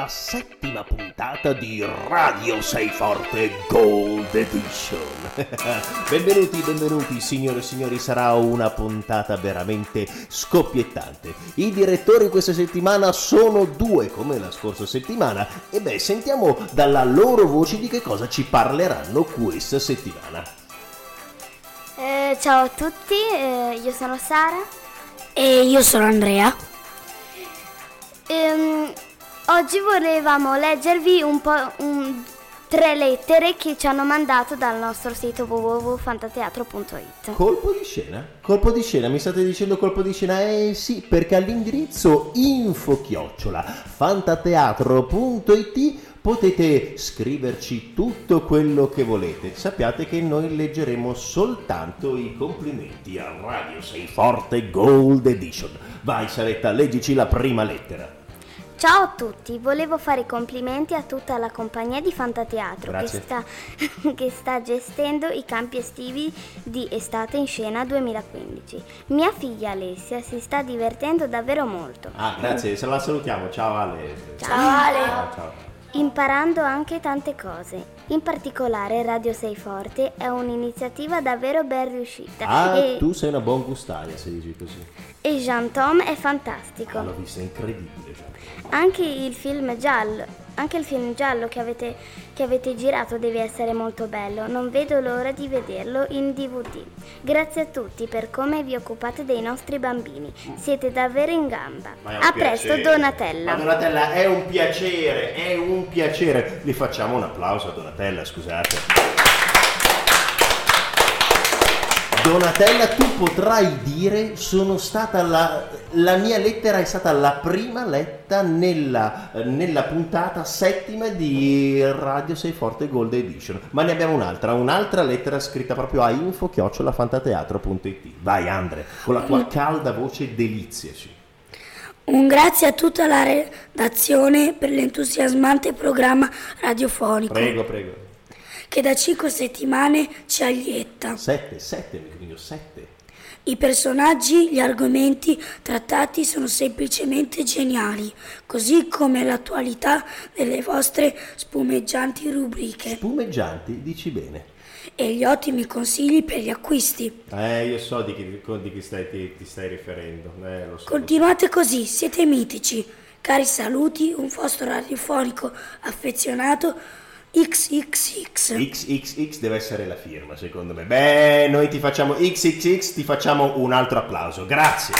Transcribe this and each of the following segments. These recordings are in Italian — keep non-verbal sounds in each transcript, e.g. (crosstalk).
alla settima puntata di Radio Sei Forte Gold Edition. (laughs) benvenuti, benvenuti signore e signori, sarà una puntata veramente scoppiettante. I direttori questa settimana sono due come la scorsa settimana e beh, sentiamo dalla loro voce di che cosa ci parleranno questa settimana. Eh, ciao a tutti, eh, io sono Sara. E io sono Andrea. Ehm, oggi volevamo leggervi un po' un- tre lettere che ci hanno mandato dal nostro sito www.fantateatro.it. Colpo di scena? Colpo di scena, mi state dicendo colpo di scena? Eh sì, perché all'indirizzo info chiocciola fantateatro.it potete scriverci tutto quello che volete. Sappiate che noi leggeremo soltanto i complimenti a Radio Sei Forte Gold Edition. Vai Saretta, leggici la prima lettera. Ciao a tutti, volevo fare i complimenti a tutta la compagnia di Fantateatro che sta, (laughs) che sta gestendo i campi estivi di Estate in Scena 2015. Mia figlia Alessia si sta divertendo davvero molto. Ah, grazie, se la salutiamo. Ciao Ale. Ciao Ale! Ciao, ciao. Imparando anche tante cose. In particolare Radio Sei Forte è un'iniziativa davvero ben riuscita Ah, e, tu sei una buon gustaia se dici così. e Jean Tom è fantastico. Ah, l'ho vista incredibile. già. Anche il film giallo, anche il film giallo che avete, che avete girato deve essere molto bello. Non vedo l'ora di vederlo in DVD. Grazie a tutti per come vi occupate dei nostri bambini. Siete davvero in gamba. A presto piacere. Donatella. Ma Donatella è un piacere, è un piacere. Gli facciamo un applauso a Donatella, scusate. Donatella, tu potrai dire sono stata la, la mia lettera è stata la prima letta nella, nella puntata settima di Radio Sei Forte Gold Edition. Ma ne abbiamo un'altra, un'altra lettera scritta proprio a info-fantateatro.it. Vai Andre, con la tua calda voce deliziaci. Un grazie a tutta la redazione per l'entusiasmante programma radiofonico Prego, prego. Che da cinque settimane ci allieta. Sette, sette, amico mio, sette. I personaggi, gli argomenti trattati sono semplicemente geniali, così come l'attualità delle vostre spumeggianti rubriche Spumeggianti, dici bene. e gli ottimi consigli per gli acquisti. Eh, io so di chi, di chi stai, ti, ti stai riferendo. Eh, lo so. Continuate così, siete mitici. Cari saluti, un vostro radiofonico affezionato XXX. XXX deve essere la firma, secondo me. Beh, noi ti facciamo XXX, ti facciamo un altro applauso. Grazie.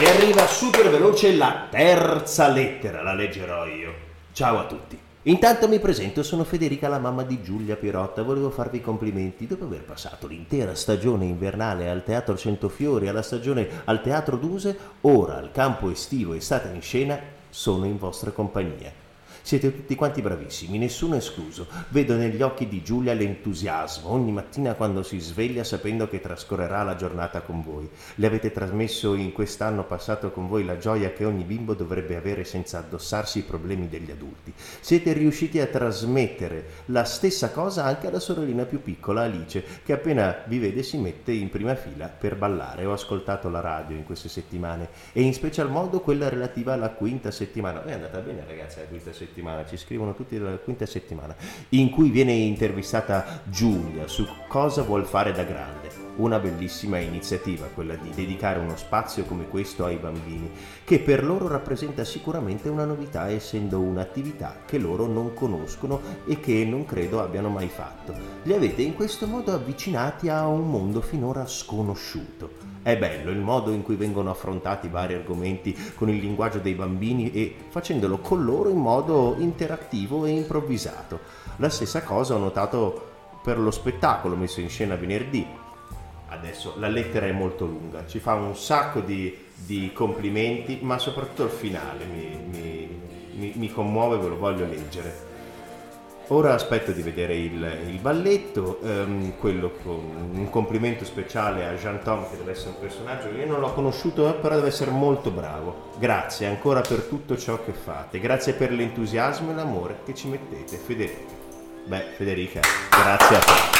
E arriva super veloce la terza lettera, la leggerò io. Ciao a tutti. Intanto mi presento, sono Federica, la mamma di Giulia Pirotta. Volevo farvi i complimenti dopo aver passato l'intera stagione invernale al Teatro Centofiori, alla stagione al Teatro Duse, ora al campo estivo estate in scena, sono in vostra compagnia. Siete tutti quanti bravissimi, nessuno escluso. Vedo negli occhi di Giulia l'entusiasmo ogni mattina quando si sveglia sapendo che trascorrerà la giornata con voi. Le avete trasmesso in quest'anno passato con voi la gioia che ogni bimbo dovrebbe avere senza addossarsi i problemi degli adulti. Siete riusciti a trasmettere la stessa cosa anche alla sorellina più piccola, Alice, che appena vi vede si mette in prima fila per ballare. Ho ascoltato la radio in queste settimane e in special modo quella relativa alla quinta settimana. È andata bene ragazzi la quinta settimana, ci scrivono tutti dalla quinta settimana, in cui viene intervistata Giulia su cosa vuol fare da grande. Una bellissima iniziativa quella di dedicare uno spazio come questo ai bambini, che per loro rappresenta sicuramente una novità essendo un'attività che loro non conoscono e che non credo abbiano mai fatto. Li avete in questo modo avvicinati a un mondo finora sconosciuto. È bello il modo in cui vengono affrontati vari argomenti con il linguaggio dei bambini e facendolo con loro in modo interattivo e improvvisato. La stessa cosa ho notato per lo spettacolo messo in scena venerdì. Adesso la lettera è molto lunga, ci fa un sacco di, di complimenti, ma soprattutto il finale mi, mi- mi- mi commuove, ve lo voglio leggere. Ora aspetto di vedere il, il balletto, ehm, quello con un complimento speciale a Jean Tom che deve essere un personaggio che io non l'ho conosciuto, eh, però deve essere molto bravo. Grazie ancora per tutto ciò che fate, grazie per l'entusiasmo e l'amore che ci mettete. Federica. Beh, Federica, grazie a te.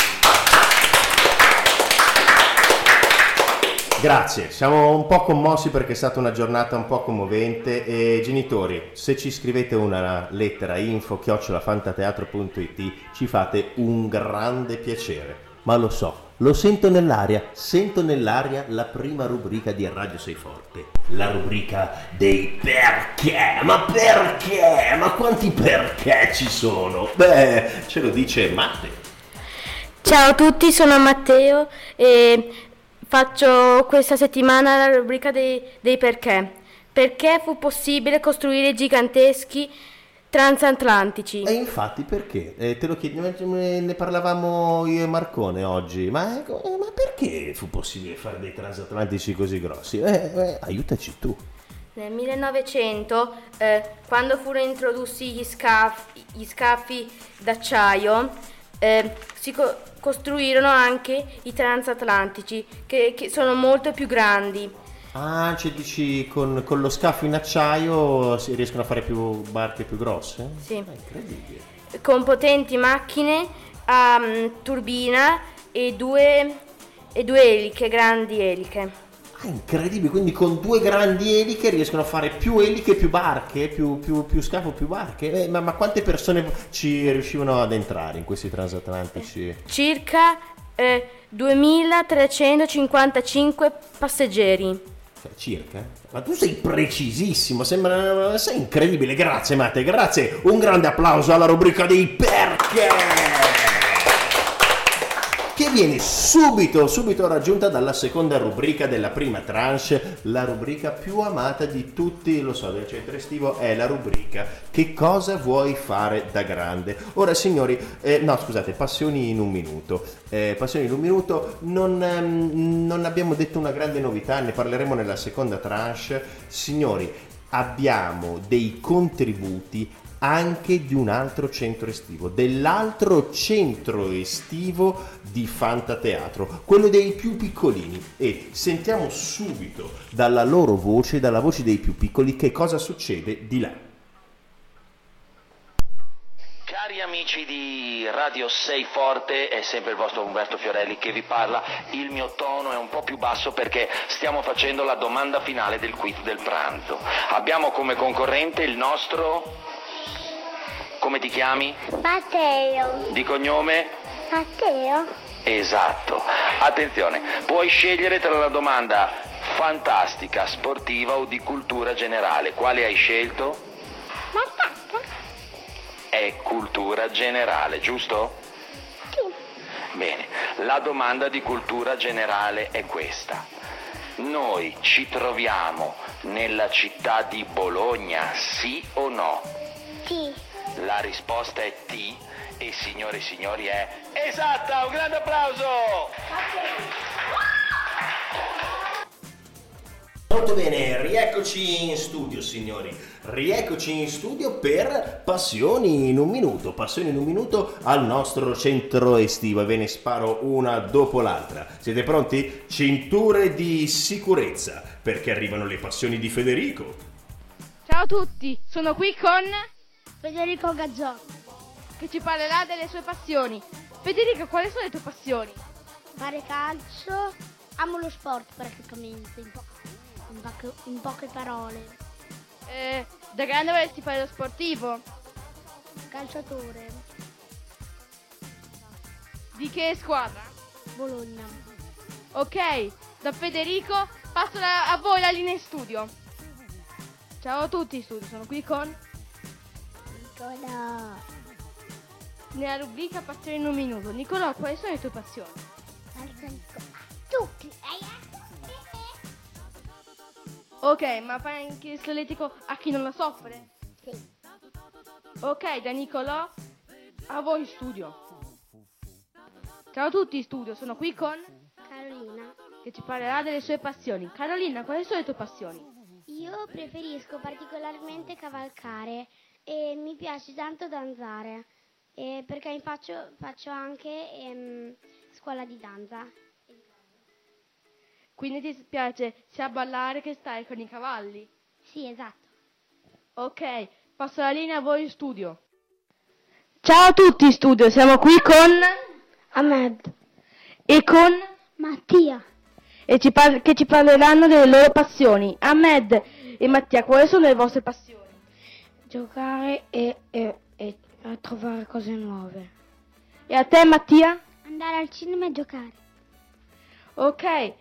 Grazie, siamo un po' commossi perché è stata una giornata un po' commovente e genitori, se ci scrivete una lettera info chiocciolafantateatro.it ci fate un grande piacere. Ma lo so, lo sento nell'aria, sento nell'aria la prima rubrica di Radio Sei Forte. La rubrica dei perché. Ma perché? Ma quanti perché ci sono? Beh, ce lo dice Matte. Ciao a tutti, sono Matteo e faccio questa settimana la rubrica dei, dei perché. Perché fu possibile costruire giganteschi transatlantici? E infatti perché? Eh, te lo chiedo, ne parlavamo io e Marcone oggi, ma, eh, ma perché fu possibile fare dei transatlantici così grossi? Eh, eh, aiutaci tu. Nel 1900, eh, quando furono introdotti gli scaffi, gli scaffi d'acciaio, eh, si co- costruirono anche i transatlantici, che, che sono molto più grandi. Ah, cioè dici con, con, lo scafo in acciaio si riescono a fare più barche più grosse? Sì. Ah, incredibile. Con potenti macchine a um, turbina e due, e due eliche, grandi eliche. Ah, incredibile, quindi con due grandi eliche riescono a fare più eliche, più barche, più, più, più scafo, più barche. Eh, ma, ma, quante persone ci riuscivano ad entrare in questi transatlantici? Circa eh, 2355 passeggeri. Cioè, circa? Ma tu sei precisissimo, sembra... sei incredibile, grazie Matte, grazie. Un grande applauso alla rubrica dei perché! Che viene subito, subito raggiunta dalla seconda rubrica della prima tranche, la rubrica più amata di tutti, lo so, del centro estivo, è la rubrica Che cosa vuoi fare da grande? Ora signori, eh, no scusate, passioni in un minuto, eh, passioni in un minuto, non, ehm, non abbiamo detto una grande novità, ne parleremo nella seconda tranche, signori, abbiamo dei contributi anche di un altro centro estivo, dell'altro centro estivo di Fantateatro, quello dei più piccolini. E sentiamo subito dalla loro voce, dalla voce dei più piccoli, che cosa succede di là. Cari amici di Radio 6 Forte, è sempre il vostro Umberto Fiorelli che vi parla. Il mio tono è un po' più basso perché stiamo facendo la domanda finale del quiz del pranzo. Abbiamo come concorrente il nostro come ti chiami? Matteo. Di cognome? Matteo. Esatto. Attenzione, puoi scegliere tra la domanda fantastica, sportiva o di cultura generale. Quale hai scelto? Batata. È cultura generale, giusto? Sì. Bene, la domanda di cultura generale è questa. Noi ci troviamo nella città di Bologna, sì o no? Sì. La risposta è T e signore e signori è esatta, un grande applauso! Molto bene, rieccoci in studio signori, rieccoci in studio per Passioni in un minuto, Passioni in un minuto al nostro centro estivo e ve ne sparo una dopo l'altra. Siete pronti? Cinture di sicurezza, perché arrivano le passioni di Federico. Ciao a tutti, sono qui con Federico Gazzotti, che ci parlerà delle sue passioni. Federico, quali sono le tue passioni? Fare calcio, amo lo sport praticamente, in, po- in, poche, in poche parole. Eh, da grande vorresti fare lo sportivo? Calciatore. Di che squadra? Bologna. Ok, da Federico passo la, a voi la linea in studio. Ciao a tutti in studio, sono qui con Nicolò. Nella rubrica Passioni in un minuto. Nicolò, quali sono le tue passioni? Tutti. Ok, ma fai anche il solletico a chi non la soffre? Sì. Ok, da Nicolò a voi in studio. Ciao a tutti in studio, sono qui con Carolina. che ci parlerà delle sue passioni. Carolina, quali sono le tue passioni? Io preferisco particolarmente cavalcare e mi piace tanto danzare eh, perché faccio, faccio anche ehm, scuola di danza. Quindi ti piace sia ballare che stare con i cavalli? Sì, esatto. Ok, passo la linea a voi in studio. Ciao a tutti in studio, siamo qui con Ahmed. e con Mattia. e ci par- che ci parleranno delle loro passioni. Ahmed e Mattia, quali sono le vostre passioni? Giocare e, e- e a trovare cose nuove. E a te Mattia? Andare al cinema e giocare. Ok.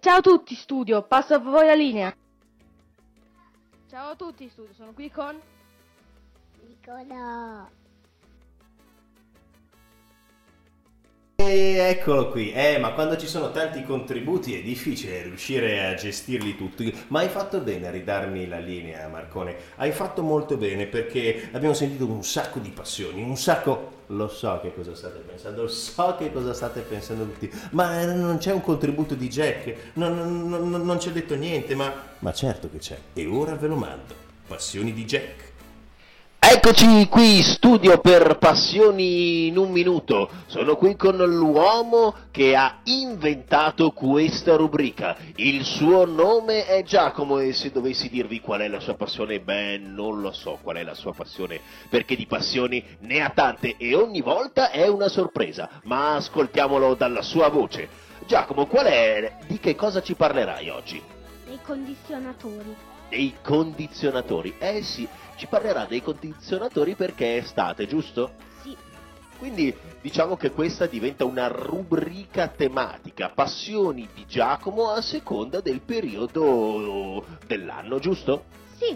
Ciao a tutti studio, passo a voi la linea. Ciao a tutti studio, sono qui con... Nicola. Eccolo qui, eh, ma quando ci sono tanti contributi è difficile riuscire a gestirli tutti, ma hai fatto bene a ridarmi la linea, Marcone, hai fatto molto bene perché abbiamo sentito un sacco di passioni, un sacco... Lo so che cosa state pensando, lo so che cosa state pensando tutti, ma non c'è un contributo di Jack, non, non, non, non c'è detto niente, ma... Ma certo che c'è, e ora ve lo mando, passioni di Jack. Eccoci qui, studio per passioni in un minuto. Sono qui con l'uomo che ha inventato questa rubrica. Il suo nome è Giacomo e se dovessi dirvi qual è la sua passione, beh, non lo so qual è la sua passione, perché di passioni ne ha tante e ogni volta è una sorpresa. Ma ascoltiamolo dalla sua voce. Giacomo, qual è? Di che cosa ci parlerai oggi? Dei condizionatori. Dei condizionatori. Eh sì, ci parlerà dei condizionatori perché è estate, giusto? Sì. Quindi diciamo che questa diventa una rubrica tematica, passioni di Giacomo a seconda del periodo dell'anno, giusto? Sì.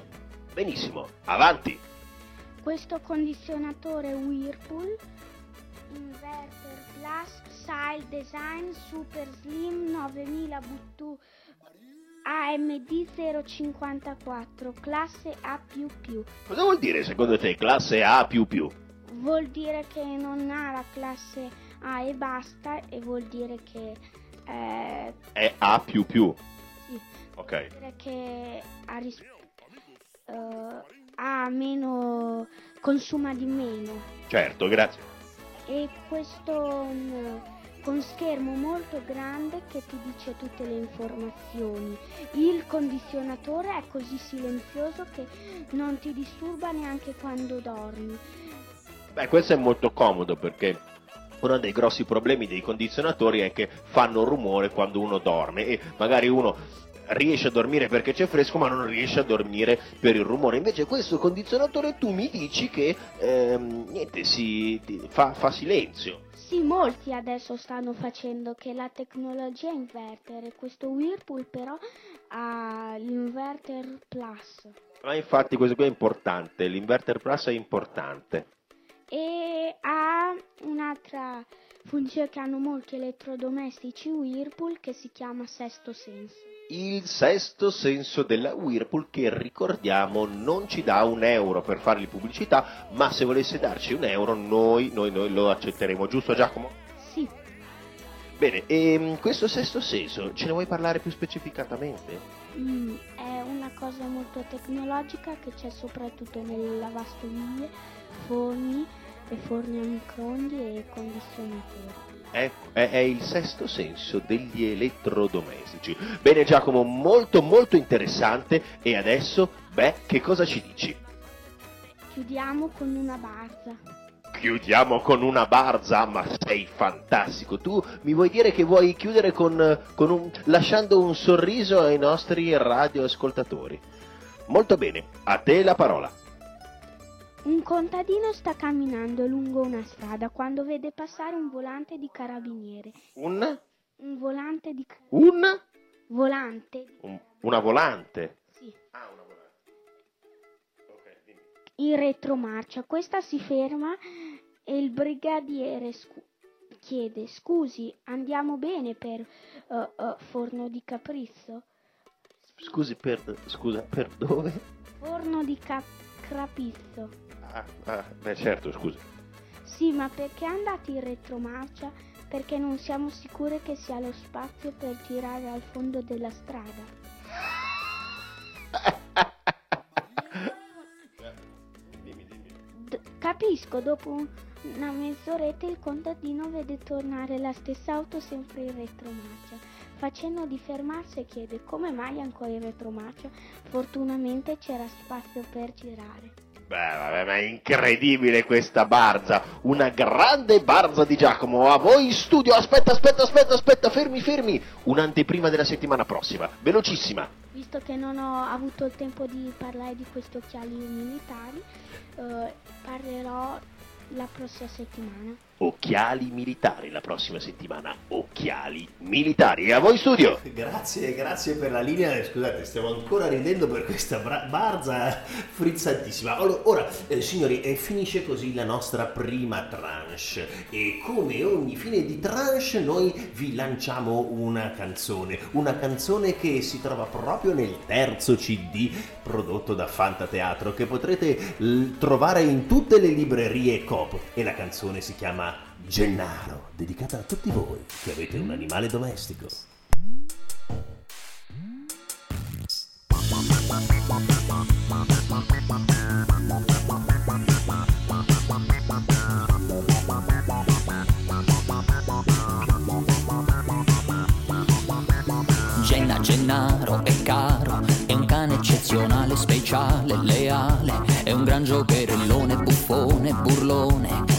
Benissimo, avanti. Questo condizionatore Whirlpool Inverter Plus Style Design Super Slim 9000 Bluetooth AMD054, classe A++. Cosa vuol dire secondo te classe A++? Vuol dire che non ha la classe A e basta e vuol dire che... Eh, è A++? Sì. Ok. Vuol dire che ha, ris- uh, ha meno... consuma di meno. Certo, grazie. E questo... Um, con schermo molto grande che ti dice tutte le informazioni. Il condizionatore è così silenzioso che non ti disturba neanche quando dormi. Beh, questo è molto comodo perché uno dei grossi problemi dei condizionatori è che fanno rumore quando uno dorme e magari uno riesce a dormire perché c'è fresco ma non riesce a dormire per il rumore. Invece questo condizionatore tu mi dici che ehm, niente, si, fa, fa silenzio. Sì, molti adesso stanno facendo che la tecnologia inverter questo Whirlpool però ha l'inverter plus Ma infatti questo qui è importante, l'inverter plus è importante. e ha un'altra funzione che hanno molti elettrodomestici Whirlpool che si chiama sesto senso. Il sesto senso della Whirlpool che ricordiamo non ci dà un euro per fargli pubblicità, ma se volesse darci un euro noi, noi, noi lo accetteremo, giusto Giacomo? Sì, Bene, e questo sesto senso ce ne vuoi parlare più specificatamente? mm, è una cosa molto tecnologica che c'è soprattutto nelle lavastoviglie, forni e forni a microonde e condizionatori. Ecco, è, è il sesto senso degli elettrodomestici. Bene Giacomo, molto molto interessante e adesso, beh, che cosa ci dici? Chiudiamo con una barza. Chiudiamo con una barza, ma sei fantastico. Tu mi vuoi dire che vuoi chiudere con, con un, lasciando un sorriso ai nostri radioascoltatori? Molto bene, a te la parola. Un contadino sta camminando lungo una strada quando vede passare un volante di carabiniere. Un? Un volante di... ca- Un? volante? un- una volante. Sì. Ah, una volante. Ok, dimmi. In retromarcia. Questa si ferma e il brigadiere scu- chiede scusi, andiamo bene per eh, eh, forno di capriccio? Scusi, per, scusa, per dove? Forno di ca- crapizzo. Ah, ah, beh certo, scusa. Sì, ma perché andate in retromarcia? Perché non siamo sicuri che sia lo spazio per girare al fondo della strada. (laughs) D- capisco, dopo un- una mezz'oretta il contadino vede tornare la stessa auto sempre in retromarcia. Fa cenno di fermarsi e chiede come mai ancora in retromarcia. Fortunatamente c'era spazio per girare. Beh, vabbè, ma è incredibile questa barza, una grande barza di Giacomo. A voi in studio, aspetta, aspetta, aspetta, aspetta, fermi, fermi. Un'anteprima della settimana prossima, velocissima. Visto che non ho avuto il tempo di parlare di questi occhiali militari, eh, parlerò la prossima settimana. Occhiali militari la prossima settimana, occhiali militari. A voi studio. (laughs) Grazie, grazie per la linea. Scusate, stiamo ancora ridendo per questa bra- barza frizzantissima. Allora, ora, eh, signori, eh, finisce così la nostra prima tranche. E come ogni fine di tranche, noi vi lanciamo una canzone. Una canzone che si trova proprio nel terzo CD prodotto da Fantateatro, che potrete l- trovare in tutte le librerie Coop. E la canzone si chiama Gennaro, dedicata a tutti voi che avete un animale domestico. Genna Gennaro è caro, è un cane eccezionale, speciale, leale, è un gran giocherellone, buffone, burlone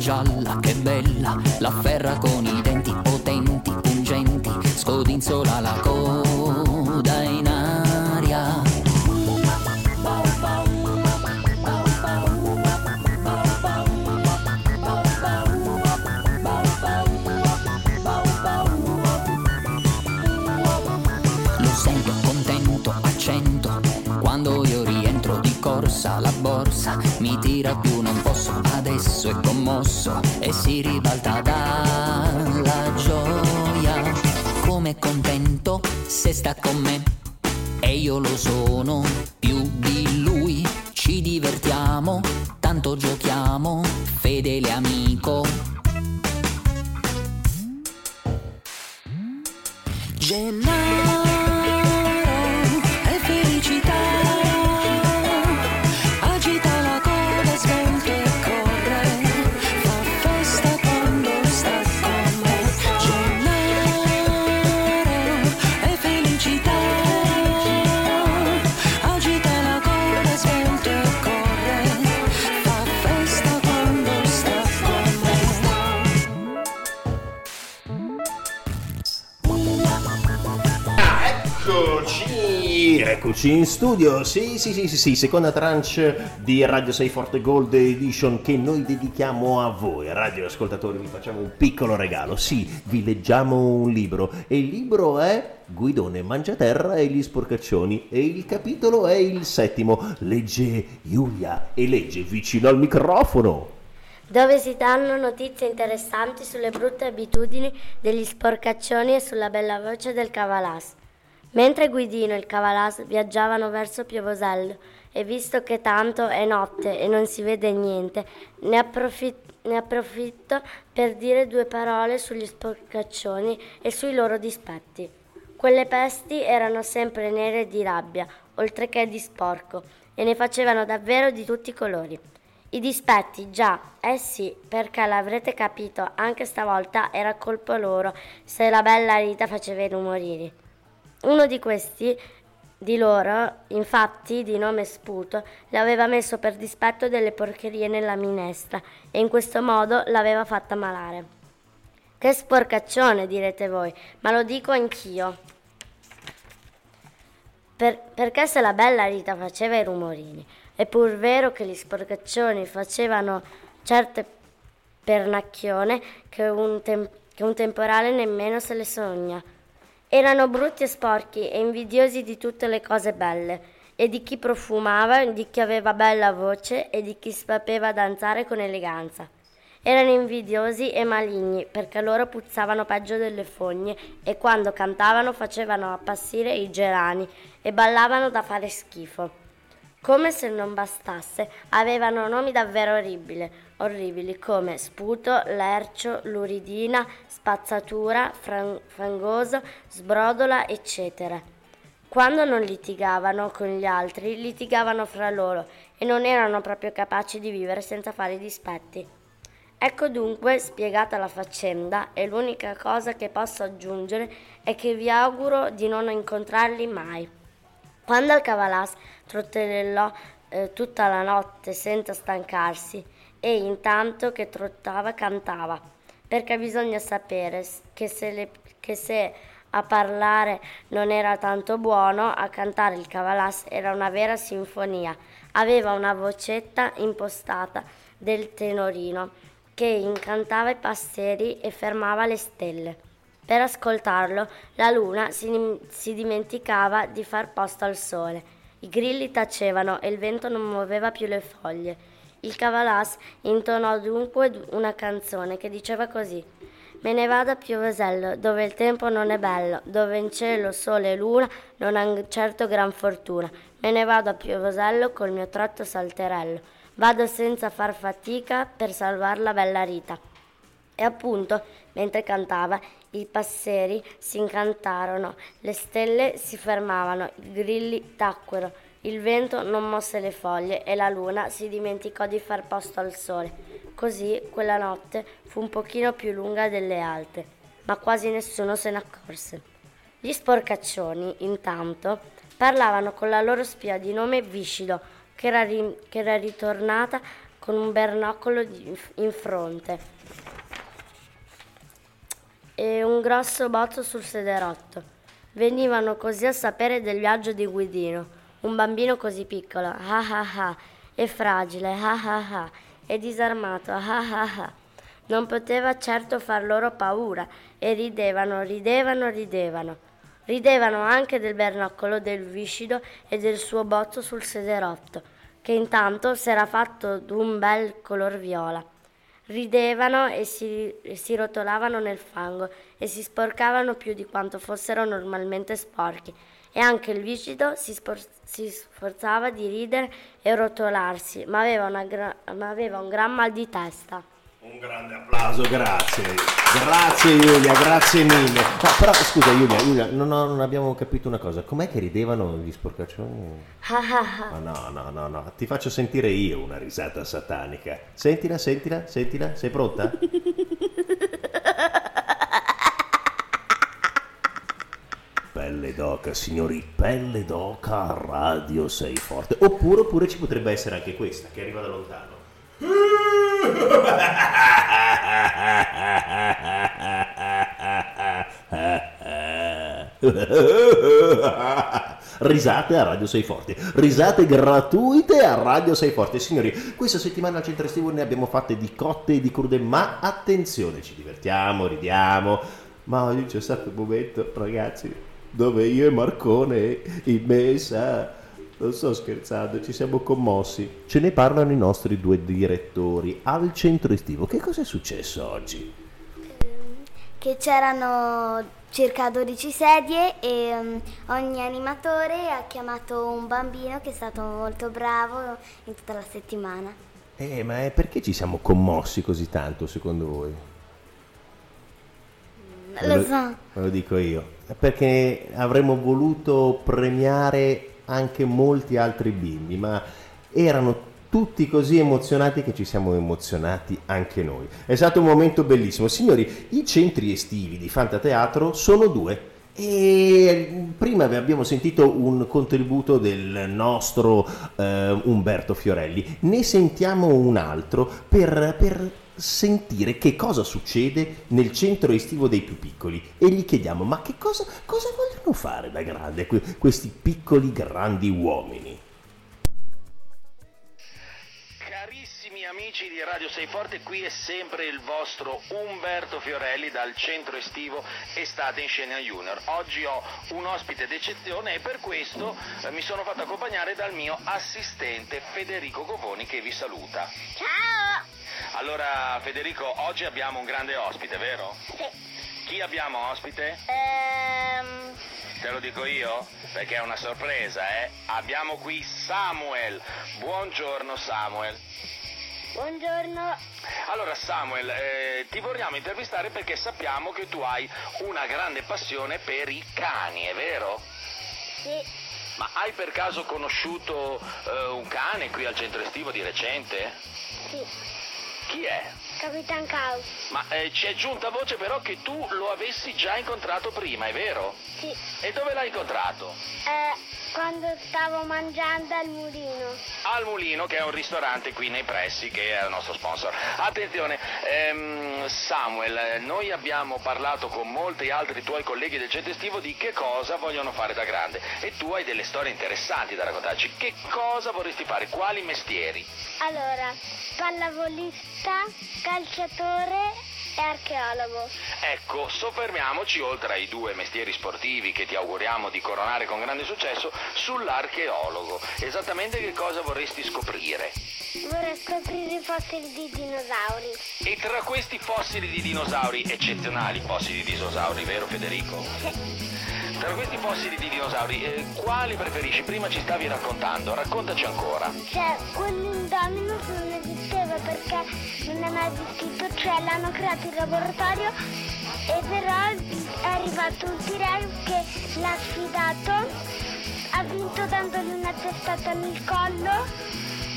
gialla, che bella, l'afferra con i denti potenti, pungenti, scodinzola la coda in aria. Lo sento contento, accento Quando io rientro di corsa La borsa mi tira più non posso Adesso è commosso E si ribalta dalla gioia. Come contento se sta con me. E io lo sono più di lui. Ci divertiamo, tanto giochiamo Fedele amico. Gennaro Eccoci, in studio. Sì, sì, sì, sì, sì, seconda tranche di Radio 6 Forte Gold Edition che noi dedichiamo a voi, radio ascoltatori. Vi facciamo un piccolo regalo. Sì, vi leggiamo un libro e il libro è Guidone Mangiaterra e gli sporcaccioni e il capitolo è il settimo. Legge Giulia e legge vicino al microfono. dove si danno notizie interessanti sulle brutte abitudini degli sporcaccioni e sulla bella voce del cavalas. Mentre Guidino e il cavalas viaggiavano verso Piovosello e visto che tanto è notte e non si vede niente, ne, approfit- ne approfitto per dire due parole sugli sporcaccioni e sui loro dispetti. Quelle pesti erano sempre nere di rabbia, oltre che di sporco, e ne facevano davvero di tutti i colori. I dispetti, già, eh sì, perché l'avrete capito, anche stavolta era colpa loro se la bella Rita faceva i rumorini. Uno di questi, di loro, infatti, di nome Sputo, l'aveva messo per dispetto delle porcherie nella minestra e in questo modo l'aveva fatta malare. Che sporcaccione, direte voi, ma lo dico anch'io. Per- perché se la bella Rita faceva i rumorini, è pur vero che gli sporcaccioni facevano certe pernacchione che un, tem- che un temporale nemmeno se le sogna. Erano brutti e sporchi e invidiosi di tutte le cose belle, e di chi profumava, di chi aveva bella voce e di chi sapeva danzare con eleganza. Erano invidiosi e maligni perché loro puzzavano peggio delle fogne e quando cantavano facevano appassire i gerani e ballavano da fare schifo. Come se non bastasse, avevano nomi davvero orribili, orribili come sputo, lercio, luridina, spazzatura, fangoso, sbrodola, eccetera. Quando non litigavano con gli altri, litigavano fra loro e non erano proprio capaci di vivere senza fare dispetti. Ecco dunque spiegata la faccenda e l'unica cosa che posso aggiungere è che vi auguro di non incontrarli mai. Quando il cavalas trotterellò eh, tutta la notte senza stancarsi e intanto che trottava cantava, perché bisogna sapere che se, le, che se a parlare non era tanto buono, a cantare il cavalas era una vera sinfonia. Aveva una vocetta impostata del tenorino che incantava i passeri e fermava le stelle. Per ascoltarlo la luna si, si dimenticava di far posto al sole. I grilli tacevano e il vento non muoveva più le foglie. Il cavalas intonò dunque una canzone che diceva così. Me ne vado a Piovesello, dove il tempo non è bello, dove in cielo sole e luna non han certo gran fortuna. Me ne vado a Piovesello col mio tratto salterello. Vado senza far fatica per salvar la bella Rita. E appunto, mentre cantava, i passeri si incantarono, le stelle si fermavano, i grilli tacquero, il vento non mosse le foglie e la luna si dimenticò di far posto al sole. Così quella notte fu un pochino più lunga delle altre, ma quasi nessuno se ne accorse. Gli sporcaccioni, intanto, parlavano con la loro spia di nome Viscido, che era, ri- che era ritornata con un bernoccolo in fronte e un grosso bozzo sul sederotto. Venivano così a sapere del viaggio di Guidino, un bambino così piccolo, ah ah ah, e fragile, ah ah ah, e disarmato, ah ah ah. Non poteva certo far loro paura e ridevano, ridevano, ridevano. Ridevano anche del bernoccolo del viscido e del suo bozzo sul sederotto, che intanto s'era fatto d'un bel color viola. Ridevano e si, e si rotolavano nel fango e si sporcavano più di quanto fossero normalmente sporchi. E anche il viscido si, spor- si sforzava di ridere e rotolarsi, ma aveva, una gra- ma aveva un gran mal di testa. Un grande applauso, grazie. Grazie Giulia, grazie mille. Ma però scusa Giulia, Giulia non, ho- non abbiamo capito una cosa. Com'è che ridevano gli sporcaccioni? Ah ah ah. Ma no, no, no, no, ti faccio sentire io una risata satanica. Sentila, sentila, sentila, sei pronta? (laughs) Pelle d'oca, signori, pelle d'oca radio sei forte. Oppure, oppure ci potrebbe essere anche questa, che arriva da lontano. Risate a Radio Sei Forte, risate gratuite a Radio Sei Forte. Signori, questa settimana al centro estivo ne abbiamo fatte di cotte e di crude, ma attenzione, ci divertiamo, ridiamo. Ma oggi c'è stato un momento, ragazzi, dove io e Marcone in messa, non sto scherzando, ci siamo commossi. Ce ne parlano i nostri due direttori al centro estivo. Che cosa è successo oggi? Che c'erano circa 12 sedie e mm, ogni animatore ha chiamato un bambino che è stato molto bravo in tutta la settimana. Eh, ma è perché ci siamo commossi così tanto, secondo voi? Mm, Lo so. Me lo dico io. Perché avremmo voluto premiare anche molti altri bimbi, ma erano tutti così emozionati che ci siamo emozionati anche noi. È stato un momento bellissimo. Signori, i centri estivi di Fantateatro sono due. E prima abbiamo sentito un contributo del nostro eh, Umberto Fiorelli, ne sentiamo un altro per, per sentire che cosa succede nel centro estivo dei più piccoli e gli chiediamo ma che cosa, cosa vogliono fare da grande que- questi piccoli grandi uomini? Carissimi amici di Radio Sei Forte, qui è sempre il vostro Umberto Fiorelli dal centro estivo Estate in Scena Junior. Oggi ho un ospite d'eccezione e per questo eh, mi sono fatto accompagnare dal mio assistente Federico Govoni che vi saluta. Ciao! Allora Federico, oggi abbiamo un grande ospite, vero? Sì. Chi abbiamo ospite? Ehm, Te lo dico io? Perché è una sorpresa, eh? Abbiamo qui Samuel. Buongiorno Samuel. buongiorno. Allora Samuel, eh, ti vogliamo intervistare perché sappiamo che tu hai una grande passione per i cani, è vero? Sì. Ma hai per caso conosciuto eh, un cane qui al centro estivo di recente? Sì. Chi è? Capitan Caos. Ma eh, ci è giunta voce però che tu lo avessi già incontrato prima, è vero? Sì. E dove l'hai incontrato? Eh, quando stavo mangiando al mulino. Al Mulino, che è un ristorante qui nei pressi, che è il nostro sponsor. (laughs) Attenzione, ehm, Samuel, noi abbiamo parlato con molti altri tuoi colleghi del centro estivo di che cosa vogliono fare da grande. E tu hai delle storie interessanti da raccontarci. Che cosa vorresti fare? Quali mestieri? Allora, pallavolista, calciatore e archeologo. Ecco, soffermiamoci, oltre ai due mestieri sportivi che ti auguriamo di coronare con grande successo, sull'archeologo. Esattamente che cosa vorresti scoprire? Vorrei scoprire i fossili di dinosauri. E tra questi fossili di dinosauri, eccezionali fossili di dinosauri, vero Federico? (laughs) Tra questi fossili di dinosauri, eh, quali preferisci? Prima ci stavi raccontando, raccontaci ancora. Cioè, quell'indominus non esisteva perché non è mai esistito, cioè l'hanno creato in laboratorio e però è arrivato un T-Rex che l'ha sfidato, ha vinto dandogli una testata nel collo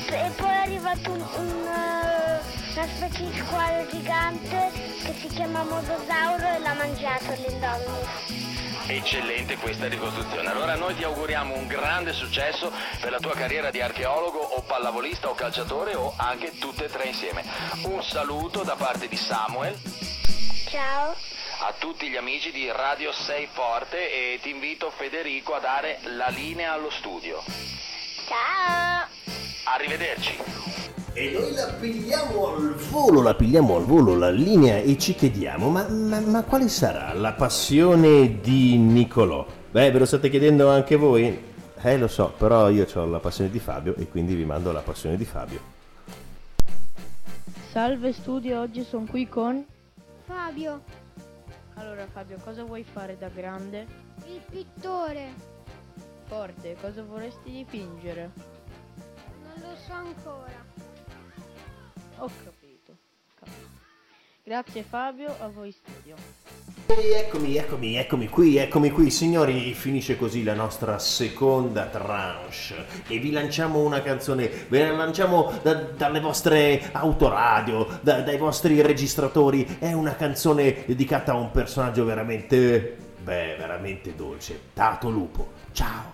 e poi è arrivato un- un, eh, una specie di squalo gigante che si chiama Modosauro e l'ha mangiato l'indominus. Eccellente questa ricostruzione. Allora noi ti auguriamo un grande successo per la tua carriera di archeologo o pallavolista o calciatore o anche tutte e tre insieme. Un saluto da parte di Samuel Ciao. a tutti gli amici di Radio 6 Forte e ti invito Federico a dare la linea allo studio. Ciao. Arrivederci. E noi la pigliamo al volo, la pigliamo al volo la linea e ci chiediamo, ma, ma- ma quale sarà la passione di Nicolò? Beh, ve lo state chiedendo anche voi? Eh, lo so, però io ho la passione di Fabio e quindi vi mando la passione di Fabio. Salve studio, oggi sono qui con... Fabio, Allora Fabio, cosa vuoi fare da grande? il pittore. Forte, cosa vorresti dipingere? Non lo so ancora. Ho capito. capito. Grazie Fabio, a voi studio. Eccomi, eccomi, eccomi qui, eccomi qui, signori, finisce così la nostra seconda tranche e vi lanciamo una canzone, ve la lanciamo da- dalle vostre autoradio, da- dai vostri registratori, è una canzone dedicata a un personaggio veramente, beh, veramente dolce, Tato Lupo, ciao!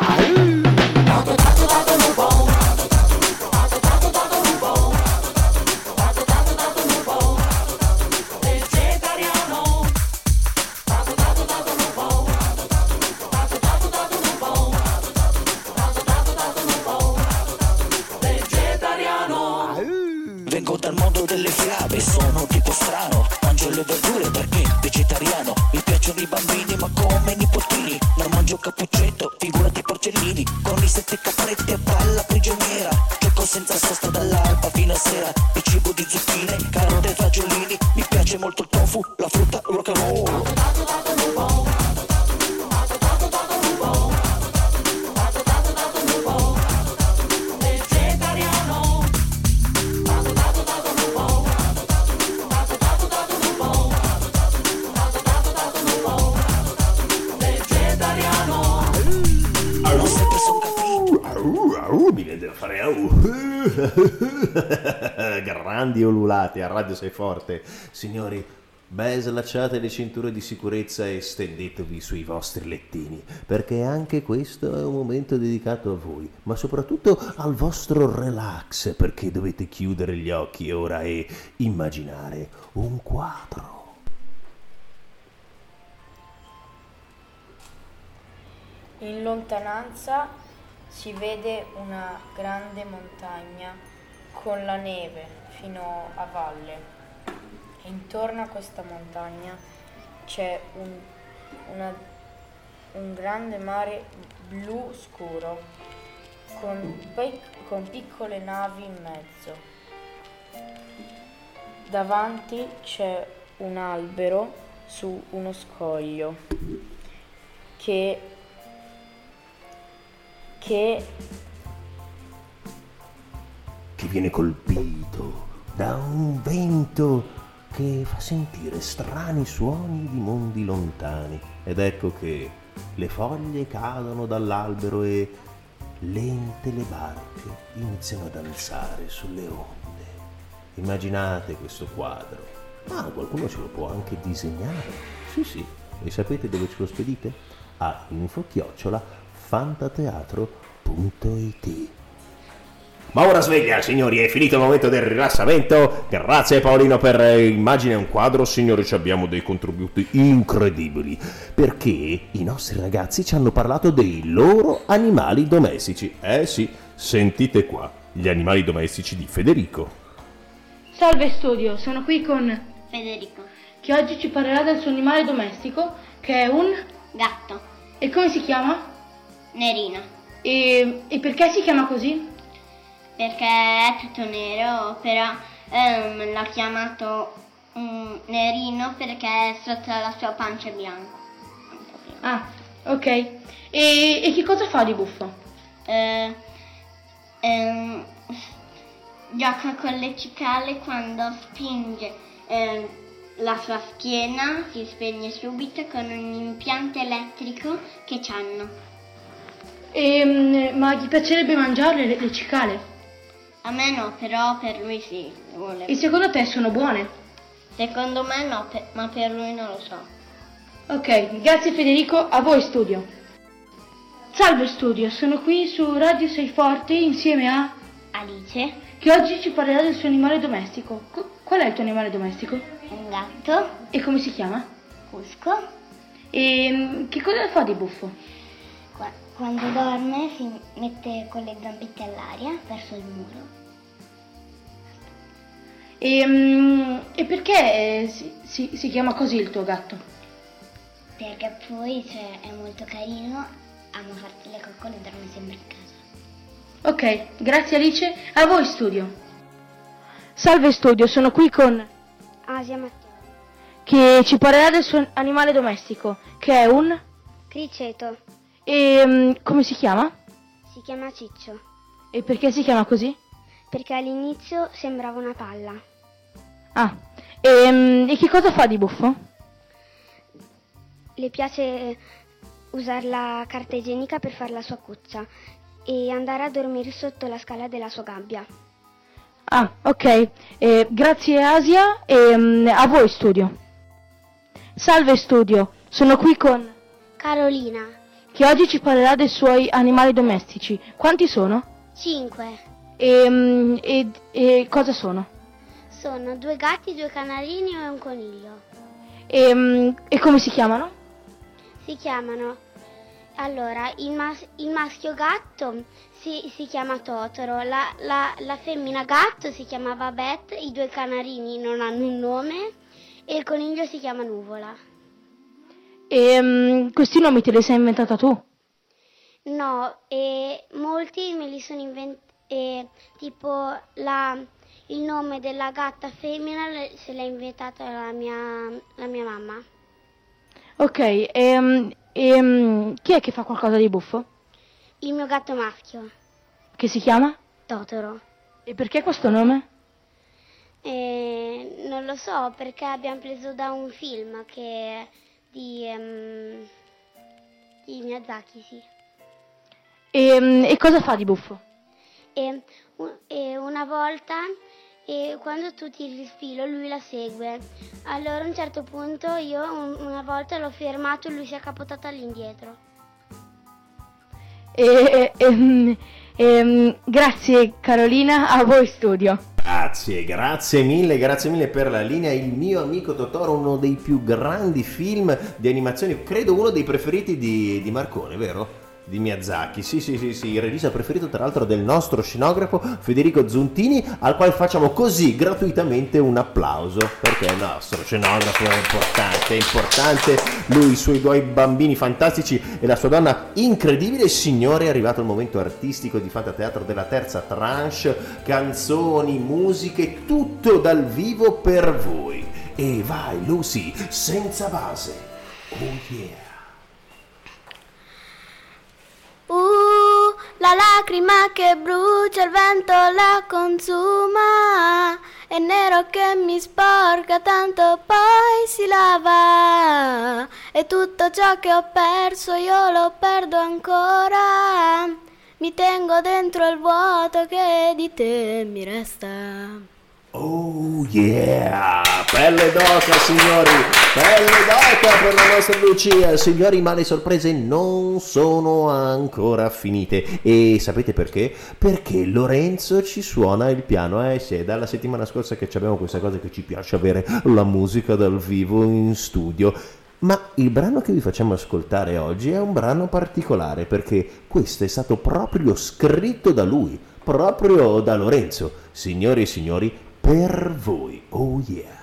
Ululati a Radio Sei Forte. Signori, ben slacciate le cinture di sicurezza e stendetevi sui vostri lettini, perché anche questo è un momento dedicato a voi, ma soprattutto al vostro relax, perché dovete chiudere gli occhi ora e immaginare un quadro. In lontananza si vede una grande montagna con la neve fino a valle. E intorno a questa montagna c'è un, una- un grande mare blu scuro con, con piccole navi in mezzo. Davanti c'è un albero su uno scoglio che che che viene colpito da un vento che fa sentire strani suoni di mondi lontani. Ed ecco che le foglie cadono dall'albero e lente le barche iniziano a danzare sulle onde. Immaginate questo quadro. Ma qualcuno ce lo può anche disegnare. Sì, sì. E sapete dove ce lo spedite? A info-chiocciola fantateatro.it ma ora sveglia, signori, è finito il momento del rilassamento. Grazie Paolino per eh, immagine un quadro, signori, ci abbiamo dei contributi incredibili. Perché i nostri ragazzi ci hanno parlato dei loro animali domestici. Eh sì, sentite qua, gli animali domestici di Federico. Salve studio, sono qui con Federico. che oggi ci parlerà del suo animale domestico che è un Gatto. e come si chiama? Nerino. E, e perché si chiama così? Perché è tutto nero, però ehm, l'ha chiamato mm, Nerino perché sotto la sua pancia è bianco. Ah, ok. E, e che cosa fa di buffo? Eh, ehm, gioca con le cicale quando spinge ehm, la sua schiena, si spegne subito con un impianto elettrico che c'hanno. E, ma gli piacerebbe mangiarle le, le cicale? A me no, però per lui sì. vuole. E secondo te sono buone? Secondo me no, pe- ma per lui non lo so. Ok, grazie Federico, a voi studio. Salve studio, sono qui su Radio Sei Forte insieme a Alice, che oggi ci parlerà del suo animale domestico. Qu- qual è il tuo animale domestico? un gatto, E come si chiama? Cusco. E mm, che cosa fa di buffo? Qua- Quando dorme si mette con le zampette all'aria verso il muro. E, mm, e perché eh, si, si- si chiama così il tuo gatto? Perché poi cioè, è molto carino, ama farti le coccole e dorme sempre in casa. Ok, grazie Alice, a voi studio. Salve studio, sono qui con Asia Matteo. che ci parlerà del suo animale domestico, che è un Criceto. E mm, come si chiama? Si chiama Ciccio. E perché si chiama così? Perché all'inizio sembrava una palla. Ah, e, mm, e che cosa fa di buffo? Le piace usare la carta igienica per fare la sua cuccia e andare a dormire sotto la scala della sua gabbia. Ah, ok. Eh, grazie Asia e mm, a voi studio. Salve studio, sono qui con Carolina. Che oggi ci parlerà dei suoi animali domestici. Quanti sono? 5. E, mm, e- e cosa sono? Sono due gatti, due canarini e un coniglio. E, mm, e come si chiamano? Si chiamano. Allora, il, mas- il maschio gatto si, si chiama Totoro, la, la- la femmina gatto si chiama Babette, i due canarini non hanno un nome e il coniglio si chiama Nuvola. E mm, questi nomi te li sei inventata tu? No, e molti me li sono inventati, tipo la- il nome della gatta femmina se l'ha inventata la mia, la mia mamma. Ok, e, mm, e, mm, chi è che fa qualcosa di buffo? Il mio gatto maschio, Che si chiama? Totoro. E perché questo nome? Eh, non lo so perché abbiamo preso da un film che di, ehm, di Miyazaki, sì. E, mm, e cosa fa di buffo? E, e una volta, e quando tu tiri il filo, lui la segue. Allora a un certo punto io un- una volta l'ho fermato e lui si è capotato all'indietro. E, e- e, mm, e, grazie Carolina, a voi studio. Grazie, grazie mille, grazie mille per la linea. Il mio amico Totoro, uno dei più grandi film di animazione, credo uno dei preferiti di, di Marcone, vero? Di Miyazaki, sì sì sì sì, il regista preferito tra l'altro del nostro scenografo Federico Zuntini al quale facciamo così gratuitamente un applauso perché il nostro scenografo è importante, è importante, lui, i suoi due bambini fantastici e la sua donna incredibile, signore è arrivato il momento artistico di Fantateatro della terza tranche, canzoni, musiche, tutto dal vivo per voi. E vai Lucy, senza base, oh yeah Uh, la la lacrima che brucia, il vento la consuma. È nero che mi sporca, tanto poi si lava. E tutto ciò che ho perso io lo perdo ancora. Mi tengo dentro il vuoto che di te mi resta. Oh yeah! Pelle d'oca signori! Pelle d'oca per la nostra Lucia! Signori, ma le sorprese non sono ancora finite. E sapete perché? Perché Lorenzo ci suona il piano. Eh sì, è dalla settimana scorsa che abbiamo questa cosa che ci piace avere la musica dal vivo in studio. Ma il brano che vi facciamo ascoltare oggi è un brano particolare perché questo è stato proprio scritto da lui, proprio da Lorenzo. Signori e signori, per voi. Oh yeah.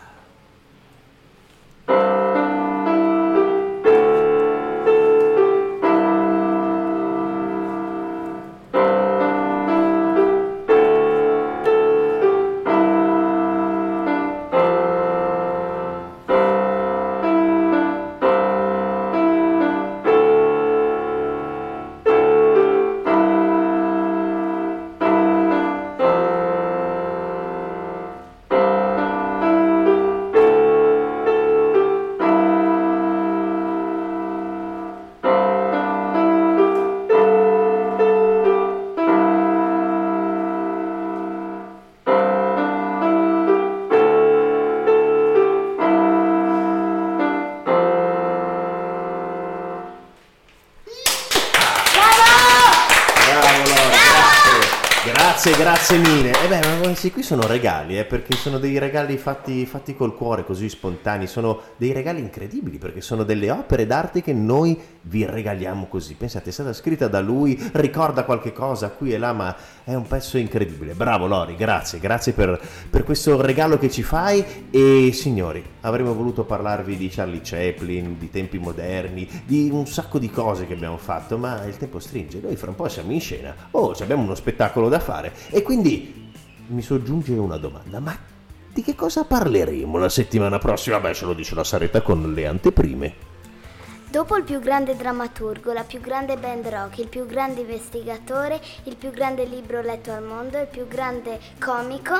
Grazie. Grazie, mille. E beh, ma questi qui sono regali, eh, perché sono dei regali fatti, fatti col cuore, così spontanei. Sono dei regali incredibili, perché sono delle opere d'arte che noi vi regaliamo così. Pensate, è stata scritta da lui, ricorda qualche cosa qui e là, ma è un pezzo incredibile. Bravo Lori, grazie, grazie per, per questo regalo che ci fai. E signori, avremmo voluto parlarvi di Charlie Chaplin, di tempi moderni, di un sacco di cose che abbiamo fatto, ma il tempo stringe. Noi fra un po' siamo in scena. Oh, abbiamo uno spettacolo da fare. E quindi mi soggiunge una domanda, ma di che cosa parleremo la settimana prossima? Beh, ce lo dice la Saretta con le anteprime. Dopo il più grande drammaturgo, la più grande band rock, il più grande investigatore, il più grande libro letto al mondo, il più grande comico,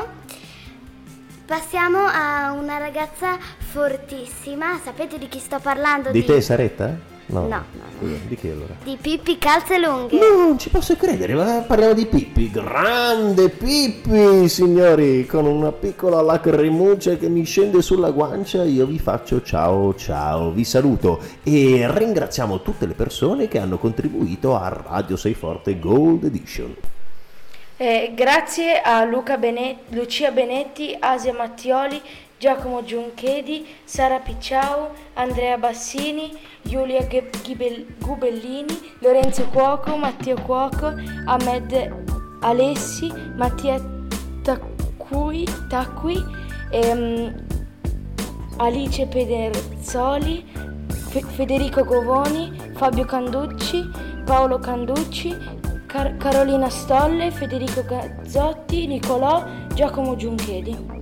passiamo a una ragazza fortissima. Sapete di chi sto parlando? Di te, Saretta? No. No, Scusa, di chi allora? Di Pippi Calze Lunghe. Non ci posso credere, ma parliamo di Pippi, grande Pippi, signori, con una piccola lacrimuccia che mi scende sulla guancia, io vi faccio ciao ciao, vi saluto e ringraziamo tutte le persone che hanno contribuito a Radio Sei Forte Gold Edition. Eh, grazie a Luca Bene- Lucia Benetti, Asia Mattioli, Giacomo Giunchedi, Sara Picciau, Andrea Bassini, Giulia Gubellini, Lorenzo Cuoco, Matteo Cuoco, Ahmed Alessi, Mattia Tacqui, Tacqui ehm, Alice Pederzoli, Fe- Federico Govoni, Fabio Canducci, Paolo Canducci, Car- Carolina Stolle, Federico Gazzotti, Nicolò, Giacomo Giunchedi.